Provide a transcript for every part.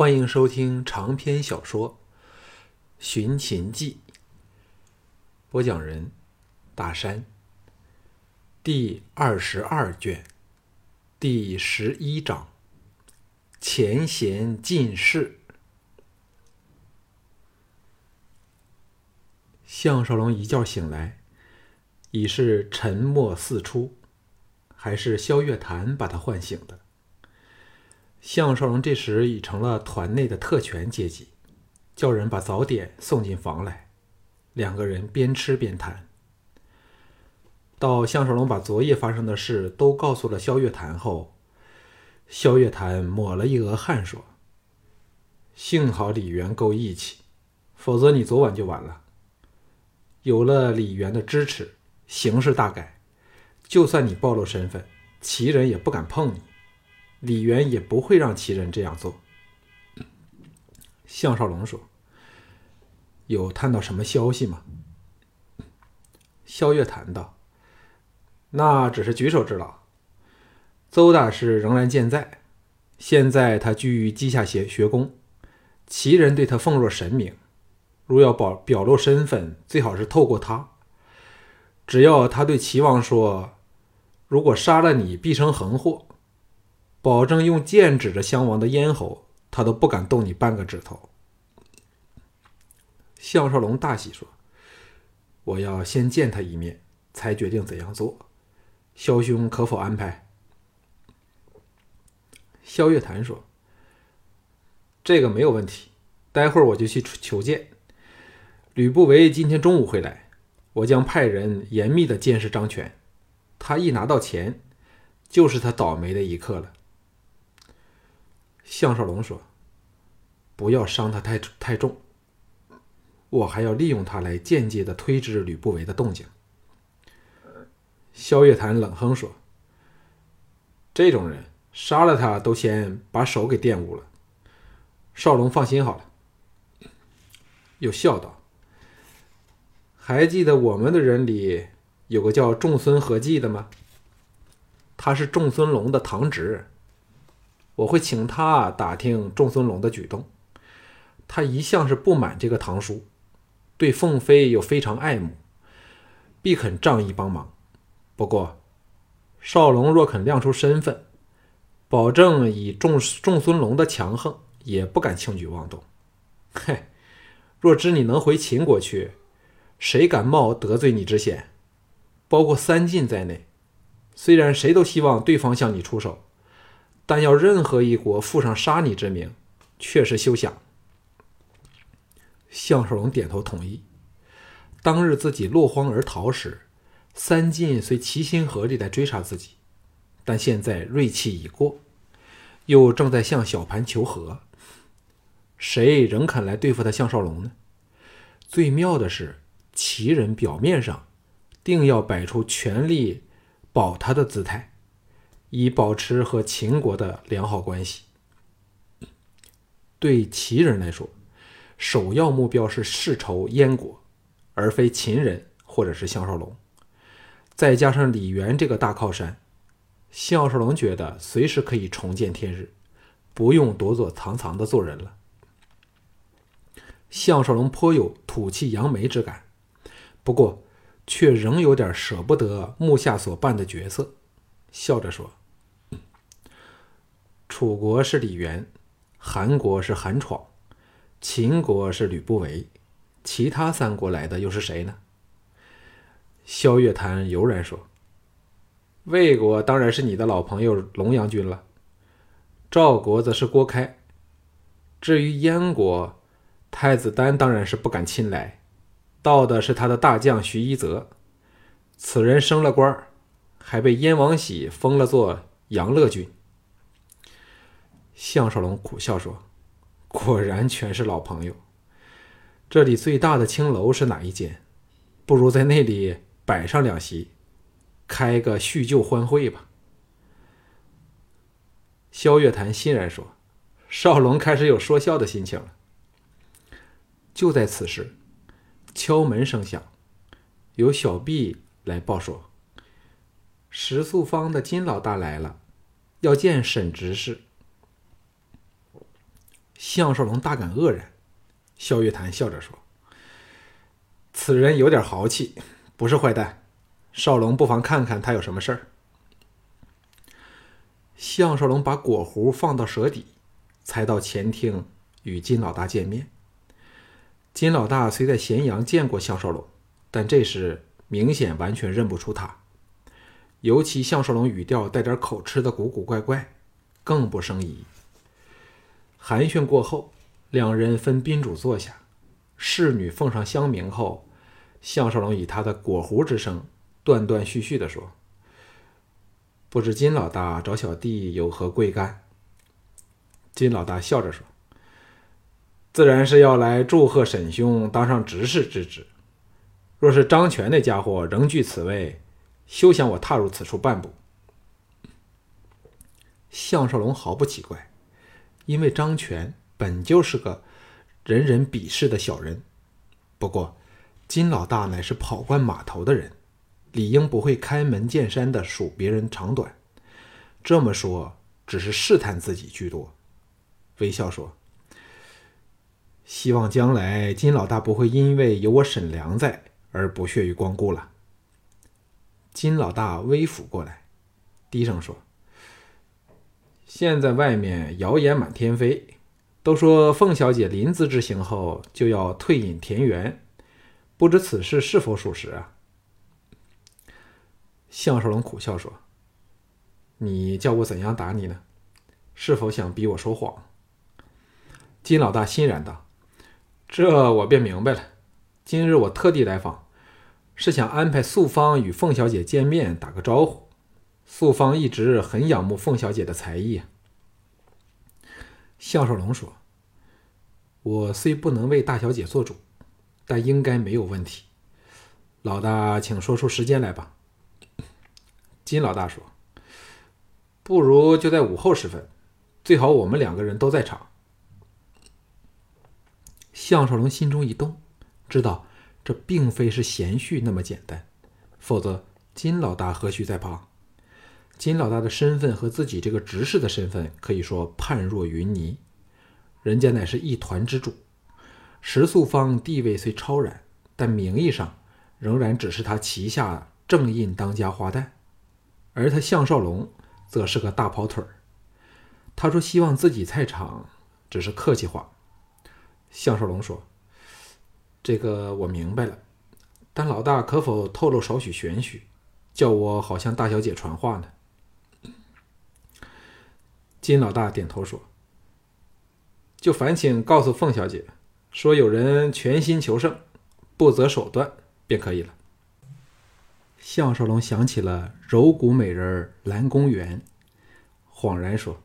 欢迎收听长篇小说《寻秦记》，播讲人：大山。第二十二卷，第十一章：前贤进士。项少龙一觉醒来，已是沉默四出，还是萧月潭把他唤醒的。项少龙这时已成了团内的特权阶级，叫人把早点送进房来，两个人边吃边谈。到项少龙把昨夜发生的事都告诉了萧月潭后，萧月潭抹了一额汗说：“幸好李元够义气，否则你昨晚就完了。有了李元的支持，形势大改，就算你暴露身份，齐人也不敢碰你。”李渊也不会让齐人这样做。项少龙说：“有探到什么消息吗？”萧月谈道：“那只是举手之劳。邹大师仍然健在，现在他居于稷下学学宫，齐人对他奉若神明。如要表表露身份，最好是透过他。只要他对齐王说：‘如果杀了你，必生横祸。’”保证用剑指着襄王的咽喉，他都不敢动你半个指头。项少龙大喜说：“我要先见他一面，才决定怎样做。萧兄可否安排？”萧月潭说：“这个没有问题，待会儿我就去求见。吕不韦今天中午会来，我将派人严密的监视张权。他一拿到钱，就是他倒霉的一刻了。”项少龙说：“不要伤他太太重，我还要利用他来间接的推知吕不韦的动静。”萧月潭冷哼说：“这种人杀了他都先把手给玷污了。”少龙放心好了，又笑道：“还记得我们的人里有个叫仲孙何忌的吗？他是仲孙龙的堂侄。”我会请他打听仲孙龙的举动。他一向是不满这个堂叔，对凤飞又非常爱慕，必肯仗义帮忙。不过，少龙若肯亮出身份，保证以仲仲孙龙的强横，也不敢轻举妄动。嘿，若知你能回秦国去，谁敢冒得罪你之险？包括三晋在内，虽然谁都希望对方向你出手。但要任何一国附上杀你之名，确实休想。项少龙点头同意。当日自己落荒而逃时，三晋虽齐心合力来追杀自己，但现在锐气已过，又正在向小盘求和，谁仍肯来对付他项少龙呢？最妙的是，齐人表面上定要摆出全力保他的姿态。以保持和秦国的良好关系。对齐人来说，首要目标是世仇燕国，而非秦人或者是项少龙。再加上李元这个大靠山，项少龙觉得随时可以重见天日，不用躲躲藏藏的做人了。项少龙颇有吐气扬眉之感，不过却仍有点舍不得目下所扮的角色，笑着说。楚国是李元，韩国是韩闯，秦国是吕不韦，其他三国来的又是谁呢？萧月潭悠然说：“魏国当然是你的老朋友龙阳君了，赵国则是郭开。至于燕国，太子丹当然是不敢亲来，到的是他的大将徐一泽。此人升了官还被燕王喜封了做阳乐君。”项少龙苦笑说：“果然全是老朋友。这里最大的青楼是哪一间？不如在那里摆上两席，开个叙旧欢会吧。”萧月潭欣然说：“少龙开始有说笑的心情了。”就在此时，敲门声响，有小婢来报说：“食宿坊的金老大来了，要见沈执事。”项少龙大感愕然。萧月潭笑着说：“此人有点豪气，不是坏蛋。少龙不妨看看他有什么事儿。”项少龙把果壶放到舌底，才到前厅与金老大见面。金老大虽在咸阳见过项少龙，但这时明显完全认不出他。尤其项少龙语调带点口吃的古古怪怪，更不生疑。寒暄过后，两人分宾主坐下，侍女奉上香茗后，项少龙以他的果壶之声，断断续续地说：“不知金老大找小弟有何贵干？”金老大笑着说：“自然是要来祝贺沈兄当上执事之职。若是张全那家伙仍居此位。”休想我踏入此处半步。项少龙毫不奇怪，因为张全本就是个人人鄙视的小人。不过，金老大乃是跑惯码头的人，理应不会开门见山的数别人长短。这么说，只是试探自己居多。微笑说：“希望将来金老大不会因为有我沈良在而不屑于光顾了。”金老大微俯过来，低声说：“现在外面谣言满天飞，都说凤小姐临淄之行后就要退隐田园，不知此事是否属实啊？”项少龙苦笑说：“你叫我怎样打你呢？是否想逼我说谎？”金老大欣然道：“这我便明白了。今日我特地来访。”是想安排素芳与凤小姐见面，打个招呼。素芳一直很仰慕凤小姐的才艺。项少龙说：“我虽不能为大小姐做主，但应该没有问题。老大，请说出时间来吧。”金老大说：“不如就在午后时分，最好我们两个人都在场。”项少龙心中一动，知道。这并非是闲叙那么简单，否则金老大何须在旁？金老大的身份和自己这个执事的身份可以说判若云泥，人家乃是一团之主。石素芳地位虽超然，但名义上仍然只是他旗下正印当家花旦，而他项少龙则是个大跑腿儿。他说希望自己在场，只是客气话。项少龙说。这个我明白了，但老大可否透露少许玄虚，叫我好向大小姐传话呢？金老大点头说：“就烦请告诉凤小姐，说有人全心求胜，不择手段便可以了。”项少龙想起了柔骨美人蓝公园，恍然说：“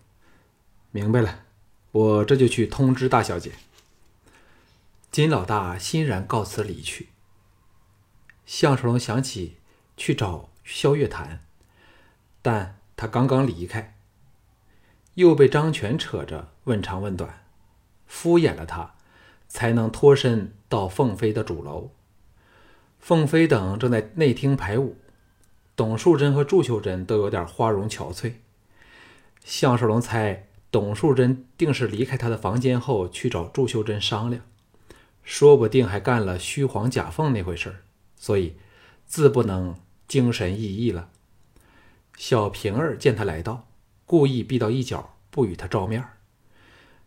明白了，我这就去通知大小姐。”金老大欣然告辞离去。项少龙想起去找萧月潭，但他刚刚离开，又被张全扯着问长问短，敷衍了他，才能脱身到凤飞的主楼。凤飞等正在内厅排舞，董树贞和祝秀贞都有点花容憔悴。向少龙猜董树贞定是离开他的房间后去找祝秀贞商量。说不定还干了虚晃假凤那回事儿，所以自不能精神奕奕了。小平儿见他来到，故意避到一角，不与他照面。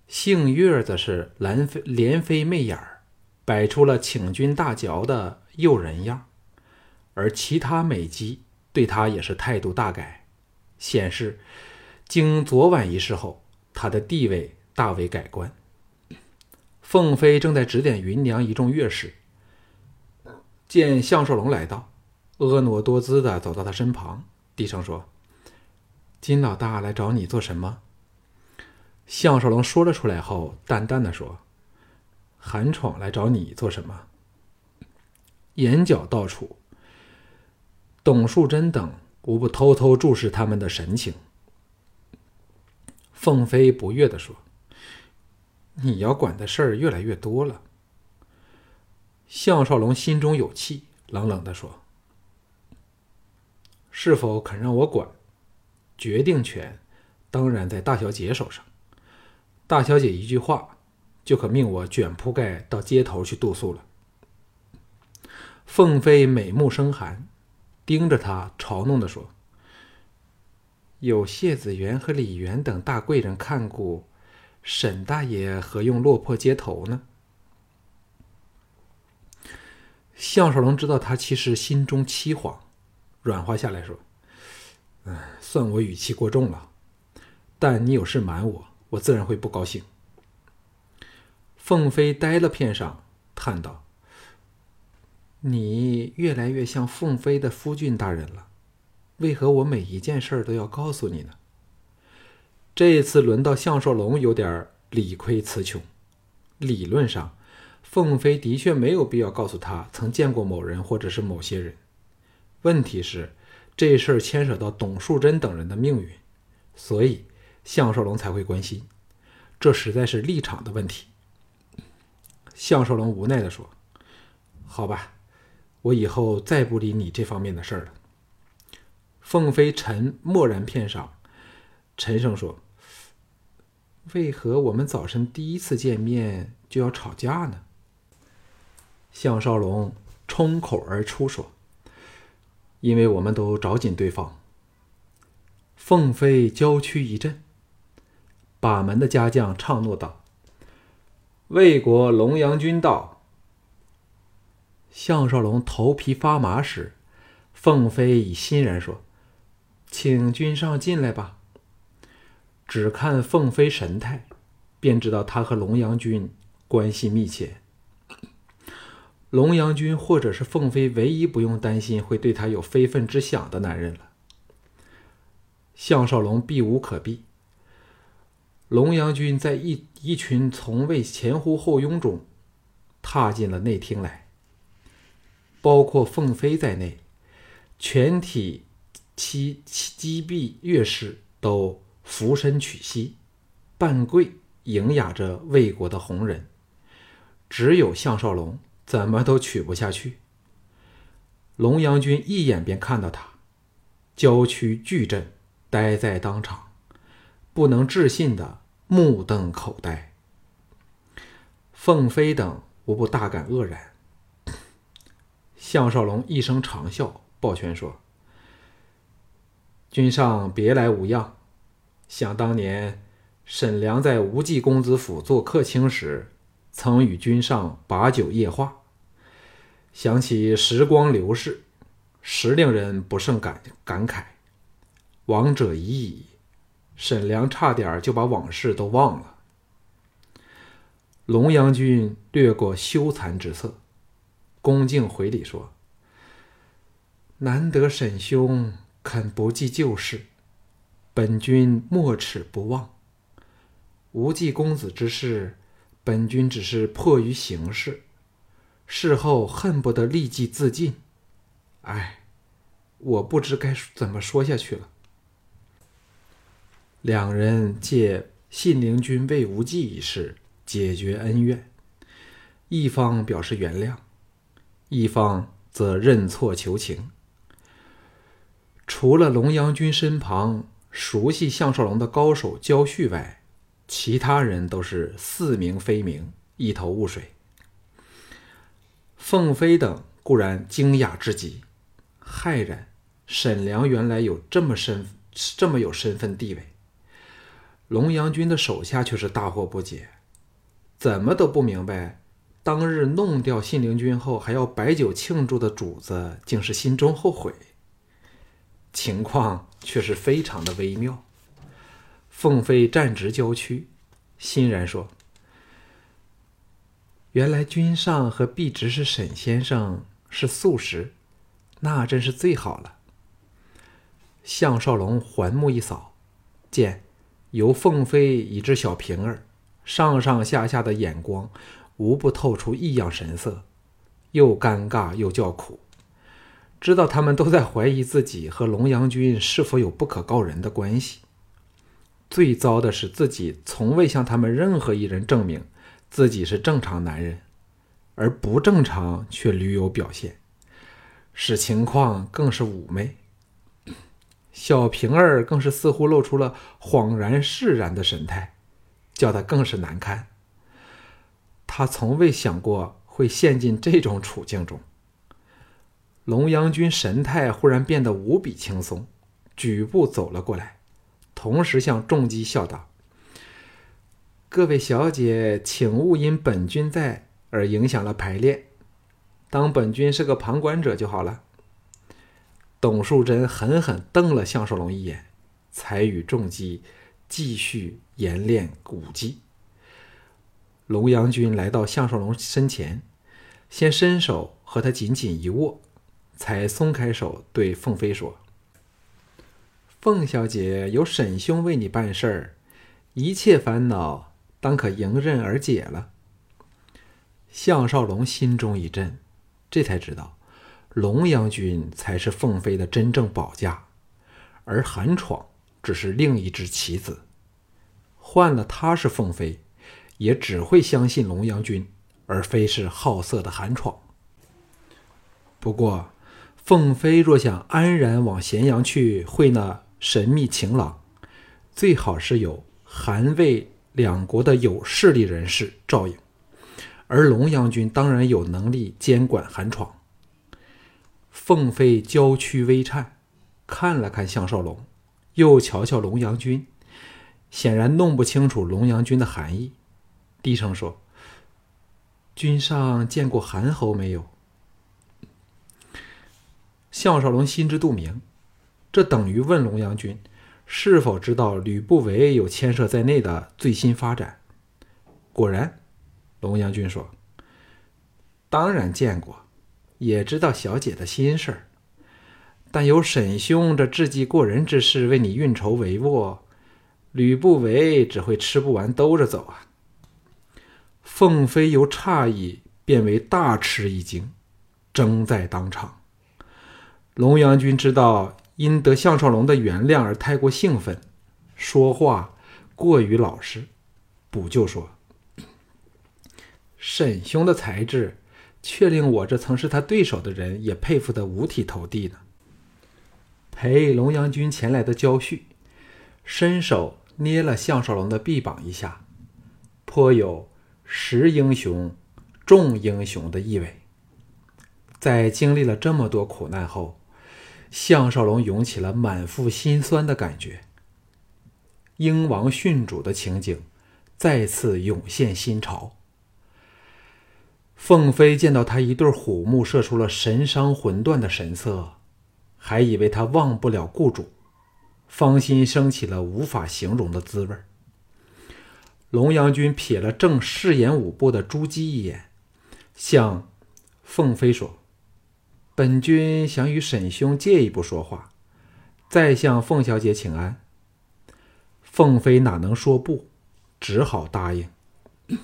姓月的是蓝飞连飞媚眼儿，摆出了请君大嚼的诱人样而其他美姬对他也是态度大改，显示经昨晚一事后，他的地位大为改观。凤飞正在指点芸娘一众乐事，见项少龙来到，婀娜多姿的走到他身旁，低声说：“金老大来找你做什么？”项少龙说了出来后，淡淡的说：“韩闯来找你做什么？”眼角到处，董树贞等无不偷偷注视他们的神情。凤飞不悦的说。你要管的事儿越来越多了。项少龙心中有气，冷冷的说：“是否肯让我管？决定权当然在大小姐手上。大小姐一句话，就可命我卷铺盖到街头去度宿了。凤飞美目生寒，盯着他嘲弄的说：“有谢子元和李元等大贵人看顾，沈大爷何用落魄街头呢？”项少龙知道他其实心中凄惶，软化下来说：“算我语气过重了，但你有事瞒我，我自然会不高兴。”凤飞呆了片上，叹道：“你越来越像凤飞的夫君大人了，为何我每一件事都要告诉你呢？”这次轮到项少龙有点理亏词穷。理论上。凤飞的确没有必要告诉他曾见过某人或者是某些人。问题是，这事儿牵扯到董树贞等人的命运，所以项少龙才会关心。这实在是立场的问题。项少龙无奈地说：“好吧，我以后再不理你这方面的事了。”凤飞尘默然片上，沉声说：“为何我们早晨第一次见面就要吵架呢？”项少龙冲口而出说：“因为我们都找紧对方。”凤飞娇躯一震，把门的家将唱诺道：“魏国龙阳君到。”项少龙头皮发麻时，凤飞已欣然说：“请君上进来吧。”只看凤飞神态，便知道他和龙阳君关系密切。龙阳君或者是凤飞唯一不用担心会对他有非分之想的男人了。项少龙避无可避。龙阳君在一一群从未前呼后拥中，踏进了内厅来。包括凤飞在内，全体七七击毙乐师都俯身屈膝，半跪迎雅着魏国的红人，只有项少龙。怎么都取不下去。龙阳君一眼便看到他，娇躯巨震，呆在当场，不能置信的目瞪口呆。凤飞等无不大感愕然。项少龙一声长啸，抱拳说：“君上别来无恙。想当年，沈良在无忌公子府做客卿时，曾与君上把酒夜话。”想起时光流逝，实令人不胜感感慨。亡者已矣，沈良差点就把往事都忘了。龙阳君略过羞惭之色，恭敬回礼说：“难得沈兄肯不计旧事，本君没齿不忘。无忌公子之事，本君只是迫于形势。”事后恨不得立即自尽，哎，我不知该怎么说下去了。两人借信陵君魏无忌一事解决恩怨，一方表示原谅，一方则认错求情。除了龙阳君身旁熟悉项少龙的高手焦旭外，其他人都是似明非明，一头雾水。凤飞等固然惊讶至极，骇然：沈良原来有这么身，这么有身份地位。龙阳君的手下却是大惑不解，怎么都不明白，当日弄掉信陵君后还要摆酒庆祝的主子，竟是心中后悔。情况却是非常的微妙。凤飞站直娇躯，欣然说。原来君上和毕直是沈先生是素食，那真是最好了。项少龙环目一扫，见由凤飞以至小平儿上上下下的眼光，无不透出异样神色，又尴尬又叫苦。知道他们都在怀疑自己和龙阳君是否有不可告人的关系。最糟的是自己从未向他们任何一人证明。自己是正常男人，而不正常却屡有表现，使情况更是妩媚。小平儿更是似乎露出了恍然释然的神态，叫他更是难堪。他从未想过会陷进这种处境中。龙阳君神态忽然变得无比轻松，举步走了过来，同时向众姬笑道：“各位小姐，请勿因本君在而影响了排练，当本君是个旁观者就好了。”董树贞狠狠瞪了项少龙一眼，才与众姬继续演练舞技。龙阳君来到项少龙身前，先伸手和他紧紧一握，才松开手，对凤飞说：“凤小姐有沈兄为你办事儿，一切烦恼当可迎刃而解了。”项少龙心中一震，这才知道龙阳君才是凤飞的真正保驾，而韩闯只是另一只棋子。换了他是凤飞。也只会相信龙阳君，而非是好色的韩闯。不过，凤飞若想安然往咸阳去会那神秘情郎，最好是有韩魏两国的有势力人士照应，而龙阳君当然有能力监管韩闯。凤飞娇躯微颤，看了看项少龙，又瞧瞧龙阳君，显然弄不清楚龙阳君的含义。低声说：“君上见过韩侯没有？”项少龙心知肚明，这等于问龙阳君是否知道吕不韦有牵涉在内的最新发展。果然，龙阳君说：“当然见过，也知道小姐的心事儿，但有沈兄这智计过人之事为你运筹帷幄，吕不韦只会吃不完兜着走啊。”凤飞由诧异变为大吃一惊，怔在当场。龙阳君知道因得项少龙的原谅而太过兴奋，说话过于老实，补救说：“沈兄的才智，却令我这曾是他对手的人也佩服得五体投地呢。”陪龙阳君前来的焦绪，伸手捏了项少龙的臂膀一下，颇有。识英雄，重英雄的意味。在经历了这么多苦难后，项少龙涌起了满腹心酸的感觉。英王殉主的情景再次涌现心潮。凤飞见到他一对虎目射出了神伤魂断的神色，还以为他忘不了雇主，芳心升起了无法形容的滋味。龙阳君瞥了正饰演舞步的朱姬一眼，向凤飞说：“本君想与沈兄借一步说话，再向凤小姐请安。”凤飞哪能说不，只好答应。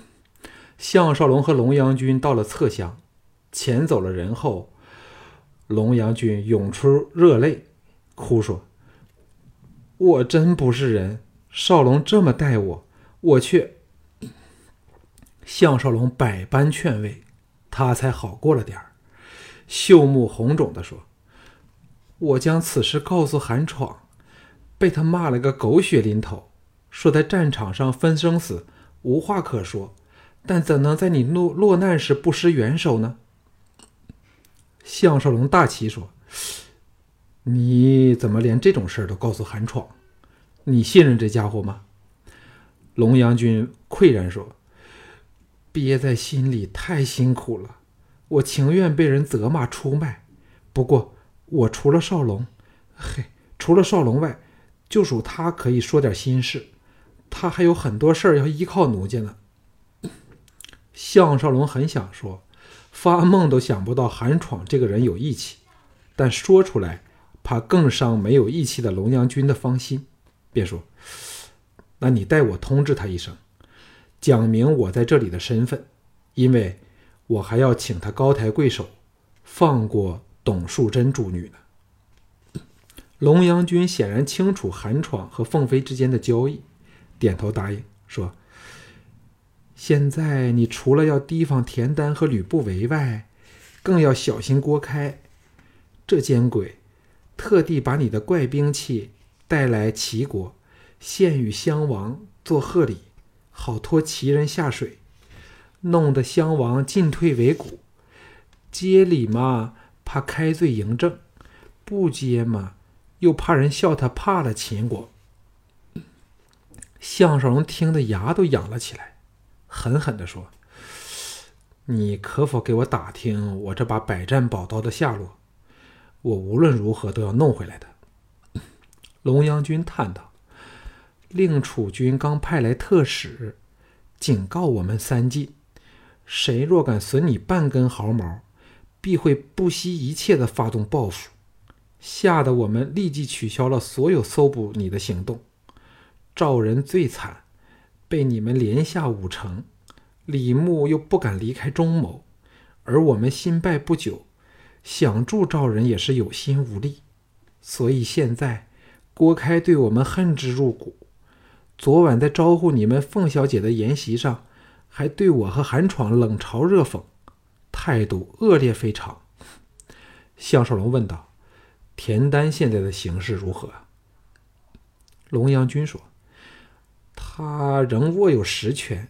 项少龙和龙阳君到了侧厢，遣走了人后，龙阳君涌出热泪，哭说：“我真不是人，少龙这么待我。”我却，项少龙百般劝慰，他才好过了点儿，秀目红肿的说：“我将此事告诉韩闯，被他骂了个狗血淋头，说在战场上分生死无话可说，但怎能在你落落难时不施援手呢？”项少龙大奇说：“你怎么连这种事都告诉韩闯？你信任这家伙吗？”龙阳君喟然说：“憋在心里太辛苦了，我情愿被人责骂出卖。不过，我除了少龙，嘿，除了少龙外，就属他可以说点心事。他还有很多事儿要依靠奴家呢。”项少龙很想说，发梦都想不到韩闯这个人有义气，但说出来怕更伤没有义气的龙阳君的芳心，便说。那你代我通知他一声，讲明我在这里的身份，因为我还要请他高抬贵手，放过董树贞主女呢。龙阳君显然清楚韩闯和凤飞之间的交易，点头答应说：“现在你除了要提防田丹和吕不韦外，更要小心郭开。这奸鬼特地把你的怪兵器带来齐国。”献与襄王做贺礼，好拖齐人下水。弄得襄王进退维谷。接礼嘛，怕开罪嬴政；不接嘛，又怕人笑他怕了秦国。项少龙听得牙都痒了起来，狠狠地说：“你可否给我打听我这把百战宝刀的下落？我无论如何都要弄回来的。”龙阳君叹道：“令楚军刚派来特使，警告我们三晋：谁若敢损你半根毫毛，必会不惜一切的发动报复。吓得我们立即取消了所有搜捕你的行动。”赵人最惨，被你们连下五城，李牧又不敢离开中牟，而我们新败不久，想助赵人也是有心无力，所以现在郭开对我们恨之入骨。昨晚在招呼你们凤小姐的筵席上，还对我和韩闯冷嘲热讽，态度恶劣非常。项少龙问道：“田丹现在的形势如何？”龙阳君说。他仍握有实权，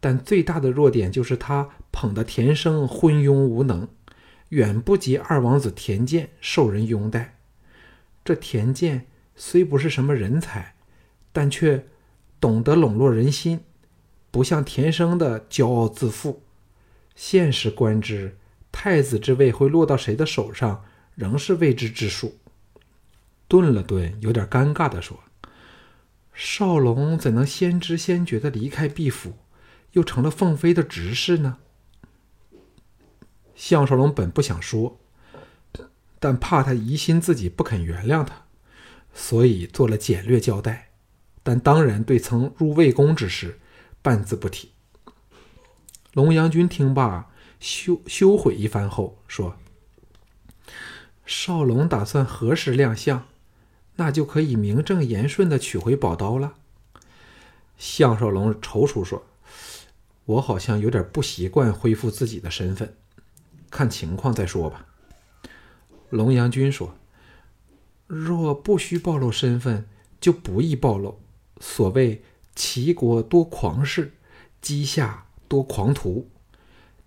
但最大的弱点就是他捧的田生昏庸无能，远不及二王子田健受人拥戴。这田健虽不是什么人才，但却懂得笼络人心，不像田生的骄傲自负。现实观之，太子之位会落到谁的手上，仍是未知之数。顿了顿，有点尴尬地说。少龙怎能先知先觉的离开毕府，又成了凤飞的执事呢？项少龙本不想说，但怕他疑心自己不肯原谅他，所以做了简略交代。但当然对曾入魏公之事，半字不提。龙阳君听罢，羞羞悔一番后说：“少龙打算何时亮相？”那就可以名正言顺的取回宝刀了。项少龙踌躇说：“我好像有点不习惯恢复自己的身份，看情况再说吧。”龙阳君说：“若不需暴露身份，就不宜暴露。所谓齐国多狂士，稷下多狂徒。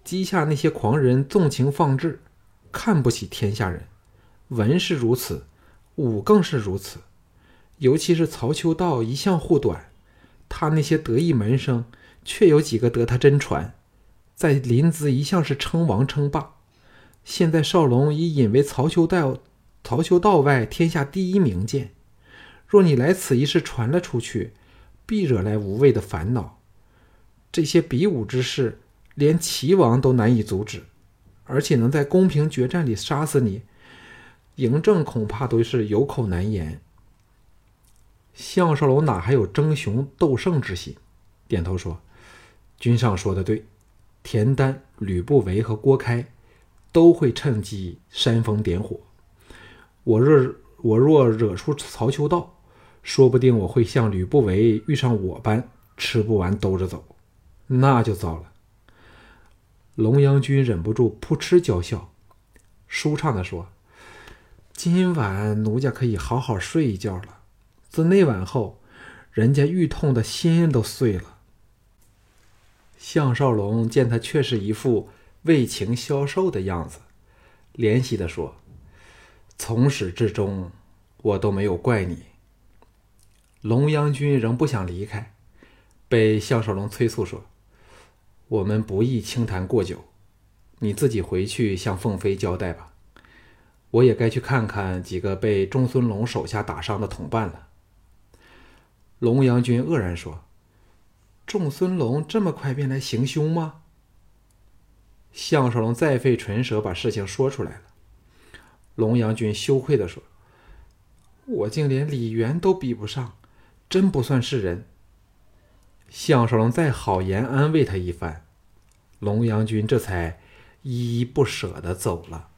稷下那些狂人纵情放置，看不起天下人。文是如此。”武更是如此，尤其是曹秋道一向护短，他那些得意门生，却有几个得他真传，在临淄一向是称王称霸。现在少龙已引为曹秋道，曹秋道外天下第一名剑。若你来此一事传了出去，必惹来无谓的烦恼。这些比武之事，连齐王都难以阻止，而且能在公平决战里杀死你。嬴政恐怕都是有口难言。项少龙哪还有争雄斗胜之心？点头说：“君上说的对，田丹、吕不韦和郭开都会趁机煽风点火。我若我若惹出曹秋道，说不定我会像吕不韦遇上我般吃不完兜着走，那就糟了。”龙阳君忍不住扑哧娇笑，舒畅的说。今晚奴家可以好好睡一觉了。自那晚后，人家愈痛的心都碎了。项少龙见他却是一副为情消瘦的样子，怜惜的说：“从始至终，我都没有怪你。”龙阳君仍不想离开，被项少龙催促说：“我们不宜轻谈过久，你自己回去向凤飞交代吧。”我也该去看看几个被仲孙龙手下打伤的同伴了。龙阳君愕然说：“仲孙龙这么快便来行凶吗？”项少龙再费唇舌把事情说出来了。龙阳君羞愧的说：“我竟连李元都比不上，真不算是人。”项少龙再好言安慰他一番，龙阳君这才依依不舍的走了。